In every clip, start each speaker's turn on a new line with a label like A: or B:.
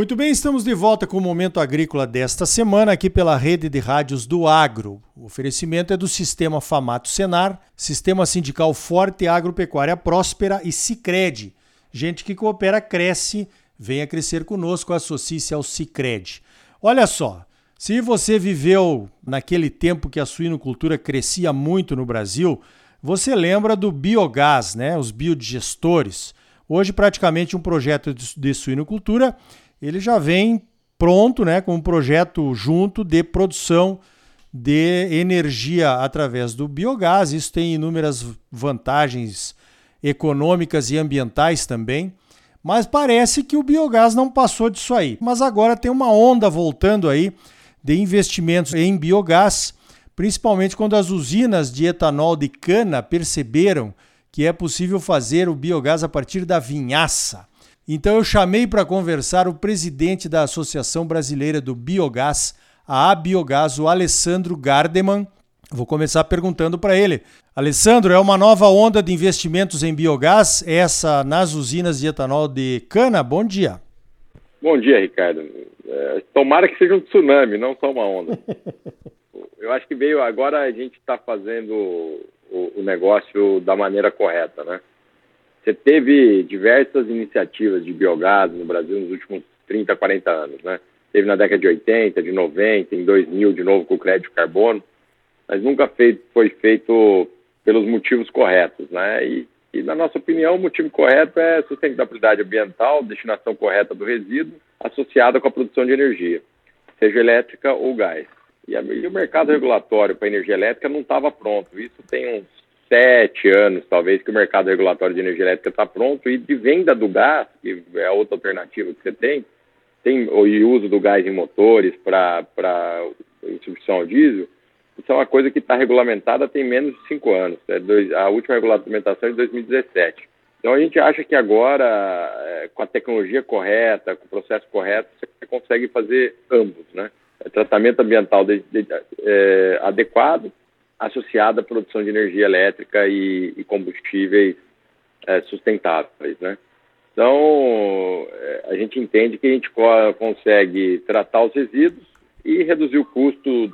A: Muito bem, estamos de volta com o Momento Agrícola desta semana aqui pela rede de rádios do Agro. O oferecimento é do Sistema Famato Senar, Sistema Sindical Forte, Agropecuária Próspera e Cicred. Gente que coopera cresce, venha crescer conosco, associe-se ao Cicred. Olha só, se você viveu naquele tempo que a suinocultura crescia muito no Brasil, você lembra do biogás, né? Os biodigestores. Hoje, praticamente um projeto de suinocultura ele já vem pronto, né, com um projeto junto de produção de energia através do biogás. Isso tem inúmeras vantagens econômicas e ambientais também. Mas parece que o biogás não passou disso aí. Mas agora tem uma onda voltando aí de investimentos em biogás, principalmente quando as usinas de etanol de cana perceberam que é possível fazer o biogás a partir da vinhaça. Então eu chamei para conversar o presidente da Associação Brasileira do Biogás, a Abiogás, o Alessandro Gardeman. Vou começar perguntando para ele. Alessandro, é uma nova onda de investimentos em biogás, essa nas usinas de etanol de cana? Bom dia.
B: Bom dia, Ricardo. É, tomara que seja um tsunami, não só uma onda. Eu acho que veio agora a gente está fazendo o, negócio da maneira correta, né? Você teve diversas iniciativas de biogás no Brasil nos últimos 30, 40 anos, né? Teve na década de 80, de 90, em 2000 de novo com o crédito carbono, mas nunca feito, foi feito pelos motivos corretos, né? E, e, na nossa opinião, o motivo correto é sustentabilidade ambiental, destinação correta do resíduo, associada com a produção de energia, seja elétrica ou gás. E, a, e o mercado regulatório para energia elétrica não estava pronto. Isso tem uns sete anos, talvez, que o mercado regulatório de energia elétrica está pronto e de venda do gás, que é a outra alternativa que você tem, tem o uso do gás em motores para substituição ao diesel, isso é uma coisa que está regulamentada tem menos de cinco anos. É dois, a última regulamentação é de 2017. Então a gente acha que agora, é, com a tecnologia correta, com o processo correto, você consegue fazer ambos, né? É tratamento ambiental de, de, é, adequado associada à produção de energia elétrica e, e combustíveis é, sustentáveis, né? Então, é, a gente entende que a gente consegue tratar os resíduos e reduzir o custo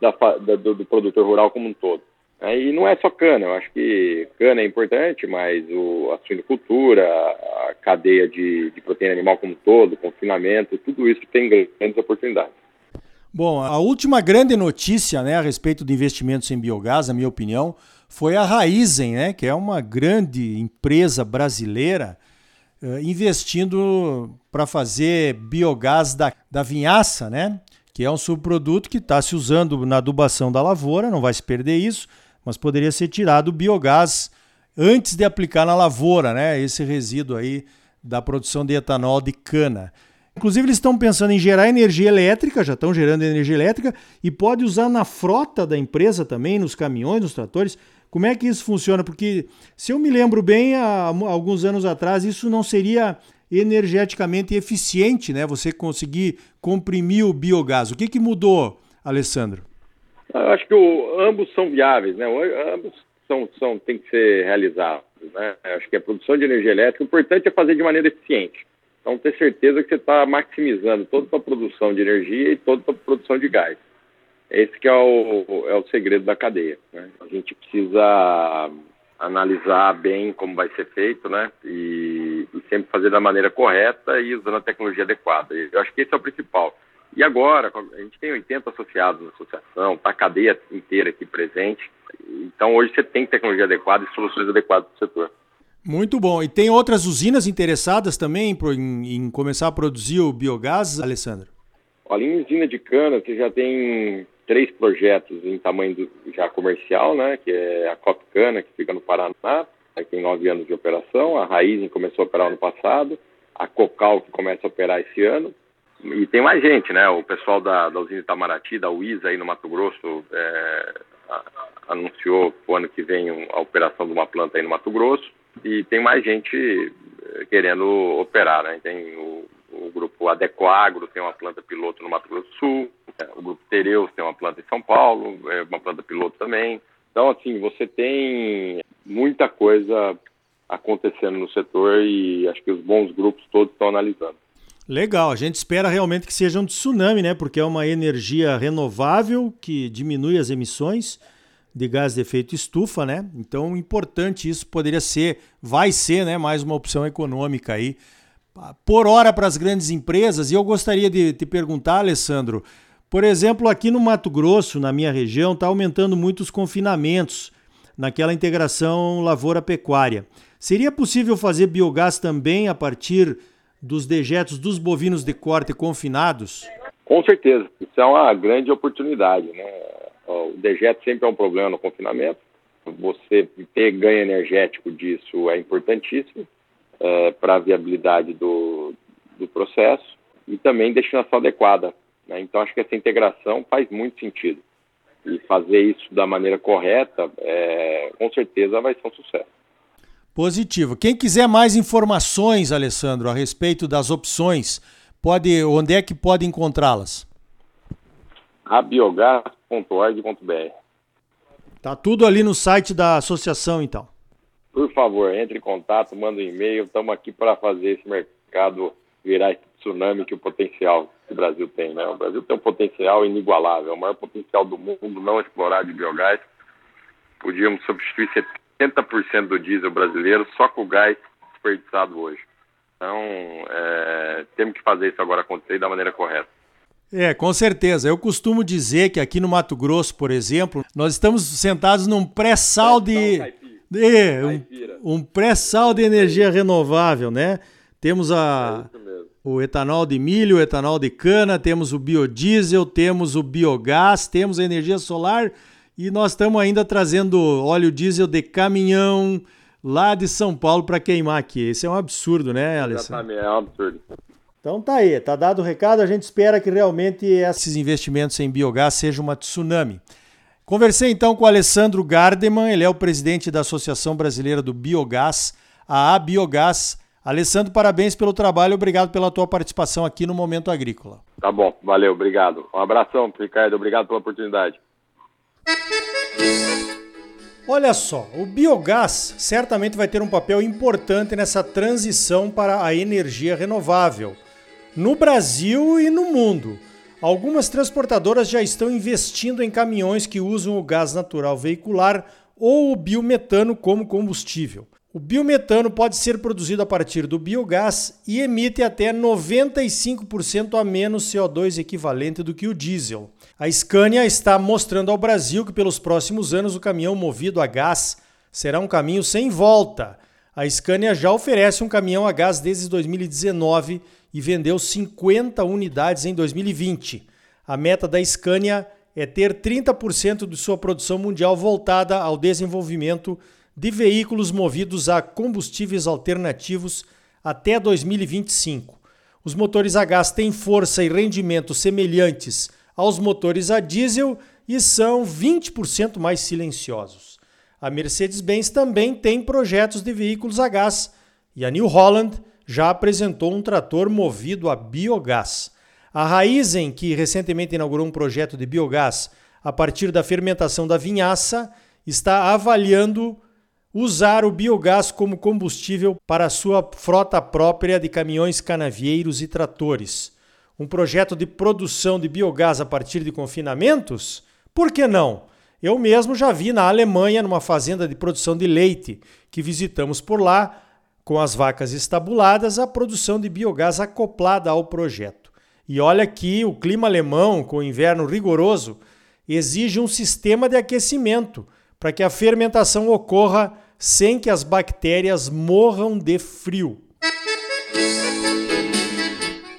B: da, da, do, do, produtor rural como um todo. É, e não é só cana, eu acho que cana é importante, mas o, a suinocultura, a cadeia de, de proteína animal como um todo, confinamento, tudo isso tem grandes oportunidades.
A: Bom, a última grande notícia né, a respeito de investimentos em biogás, na minha opinião, foi a Raizen, né, que é uma grande empresa brasileira uh, investindo para fazer biogás da, da vinhaça, né, que é um subproduto que está se usando na adubação da lavoura, não vai se perder isso, mas poderia ser tirado o biogás antes de aplicar na lavoura, né, esse resíduo aí da produção de etanol de cana. Inclusive, eles estão pensando em gerar energia elétrica, já estão gerando energia elétrica, e pode usar na frota da empresa também, nos caminhões, nos tratores. Como é que isso funciona? Porque, se eu me lembro bem, há alguns anos atrás, isso não seria energeticamente eficiente, né? Você conseguir comprimir o biogás. O que, que mudou, Alessandro?
B: Eu acho que o, ambos são viáveis, né? Ambos são, são, tem que ser realizados, né? Acho que a produção de energia elétrica, o importante é fazer de maneira eficiente. Então, ter certeza que você está maximizando toda a sua produção de energia e toda a sua produção de gás. Esse que é o, é o segredo da cadeia. Né? A gente precisa analisar bem como vai ser feito, né? E, e, sempre fazer da maneira correta e usando a tecnologia adequada. Eu acho que esse é o principal. E agora, a gente tem 80 associados na associação, está a cadeia inteira aqui presente. Então, hoje você tem tecnologia adequada e soluções adequadas para o setor.
A: Muito bom. E tem outras usinas interessadas também em, em começar a produzir o biogás, Alessandro?
B: Olha, em usina de cana, você já tem três projetos em tamanho do, já comercial, né? Que é a Cop Cana, que fica no Paraná, que tem nove anos de operação. A Raizen começou a operar ano passado. A Cocal, que começa a operar esse ano. E tem mais gente, né? O pessoal da, da usina Itamaraty, da UISA aí no Mato Grosso, é, a, anunciou o ano que vem a operação de uma planta aí no Mato Grosso e tem mais gente eh, querendo operar, né? Tem o, o grupo Adequagro, tem uma planta piloto no Mato Grosso do Sul, o grupo Tereus tem uma planta em São Paulo, é uma planta piloto também. Então, assim, você tem muita coisa acontecendo no setor e acho que os bons grupos todos estão analisando.
A: Legal, a gente espera realmente que seja um tsunami, né? Porque é uma energia renovável que diminui as emissões de gás de efeito estufa, né? Então, importante isso poderia ser, vai ser, né, mais uma opção econômica aí por hora para as grandes empresas. E eu gostaria de te perguntar, Alessandro, por exemplo, aqui no Mato Grosso, na minha região, está aumentando muito os confinamentos naquela integração lavoura-pecuária. Seria possível fazer biogás também a partir dos dejetos dos bovinos de corte confinados?
B: Com certeza, isso é uma grande oportunidade. Né? O dejeto sempre é um problema no confinamento. Você ter ganho energético disso é importantíssimo é, para a viabilidade do, do processo e também destinação adequada. Né? Então, acho que essa integração faz muito sentido. E fazer isso da maneira correta, é, com certeza, vai ser um sucesso.
A: Positivo. Quem quiser mais informações, Alessandro, a respeito das opções, pode, onde é que pode encontrá-las?
B: abiogás.org.br.
A: Tá tudo ali no site da associação, então.
B: Por favor, entre em contato, manda um e-mail. Estamos aqui para fazer esse mercado virar esse tsunami que o potencial que o Brasil tem. Né? O Brasil tem um potencial inigualável, o maior potencial do mundo não explorado de biogás. Podíamos substituir 70% do diesel brasileiro só com o gás desperdiçado hoje. Então, é, temos que fazer isso agora acontecer da maneira correta.
A: É, com certeza. Eu costumo dizer que aqui no Mato Grosso, por exemplo, nós estamos sentados num pré-sal de. É, um, um pré-sal de energia renovável, né? Temos a, é o etanol de milho, o etanol de cana, temos o biodiesel, temos o biogás, temos a energia solar e nós estamos ainda trazendo óleo diesel de caminhão lá de São Paulo para queimar aqui. Esse é um absurdo, né, Alessandro?
B: Exatamente, é um absurdo.
A: Então tá aí, tá dado o recado. A gente espera que realmente esses investimentos em biogás sejam uma tsunami. Conversei então com o Alessandro Gardeman, ele é o presidente da Associação Brasileira do Biogás, a Abiogás. Alessandro, parabéns pelo trabalho, obrigado pela tua participação aqui no Momento Agrícola.
B: Tá bom, valeu, obrigado. Um abração, Ricardo, obrigado pela oportunidade.
A: Olha só, o biogás certamente vai ter um papel importante nessa transição para a energia renovável no Brasil e no mundo. Algumas transportadoras já estão investindo em caminhões que usam o gás natural veicular ou o biometano como combustível. O biometano pode ser produzido a partir do biogás e emite até 95% a menos CO2 equivalente do que o diesel. A Scania está mostrando ao Brasil que pelos próximos anos o caminhão movido a gás será um caminho sem volta. A Scania já oferece um caminhão a gás desde 2019 e vendeu 50 unidades em 2020. A meta da Scania é ter 30% de sua produção mundial voltada ao desenvolvimento de veículos movidos a combustíveis alternativos até 2025. Os motores a gás têm força e rendimento semelhantes aos motores a diesel e são 20% mais silenciosos. A Mercedes-Benz também tem projetos de veículos a gás e a New Holland já apresentou um trator movido a biogás. A Raizen, que recentemente inaugurou um projeto de biogás a partir da fermentação da vinhaça, está avaliando usar o biogás como combustível para sua frota própria de caminhões canavieiros e tratores. Um projeto de produção de biogás a partir de confinamentos? Por que não? Eu mesmo já vi na Alemanha, numa fazenda de produção de leite que visitamos por lá, com as vacas estabuladas, a produção de biogás acoplada ao projeto. E olha que o clima alemão, com o inverno rigoroso, exige um sistema de aquecimento para que a fermentação ocorra sem que as bactérias morram de frio.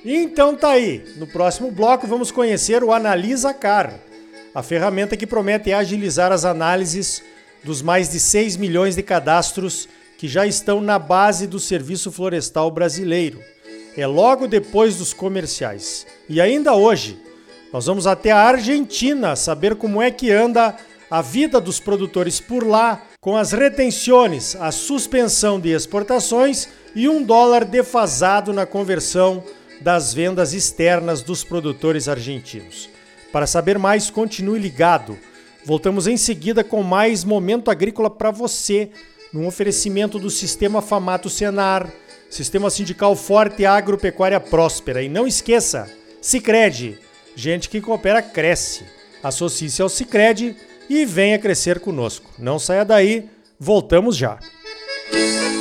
A: Então tá aí. No próximo bloco vamos conhecer o Analisa Car, a ferramenta que promete agilizar as análises dos mais de 6 milhões de cadastros que já estão na base do Serviço Florestal Brasileiro. É logo depois dos comerciais. E ainda hoje, nós vamos até a Argentina saber como é que anda a vida dos produtores por lá, com as retenções, a suspensão de exportações e um dólar defasado na conversão das vendas externas dos produtores argentinos. Para saber mais, continue ligado. Voltamos em seguida com mais momento agrícola para você num oferecimento do Sistema Famato Senar, Sistema sindical forte e agropecuária próspera. E não esqueça, Sicredi, gente que coopera cresce. Associe-se ao Sicredi e venha crescer conosco. Não saia daí, voltamos já. Música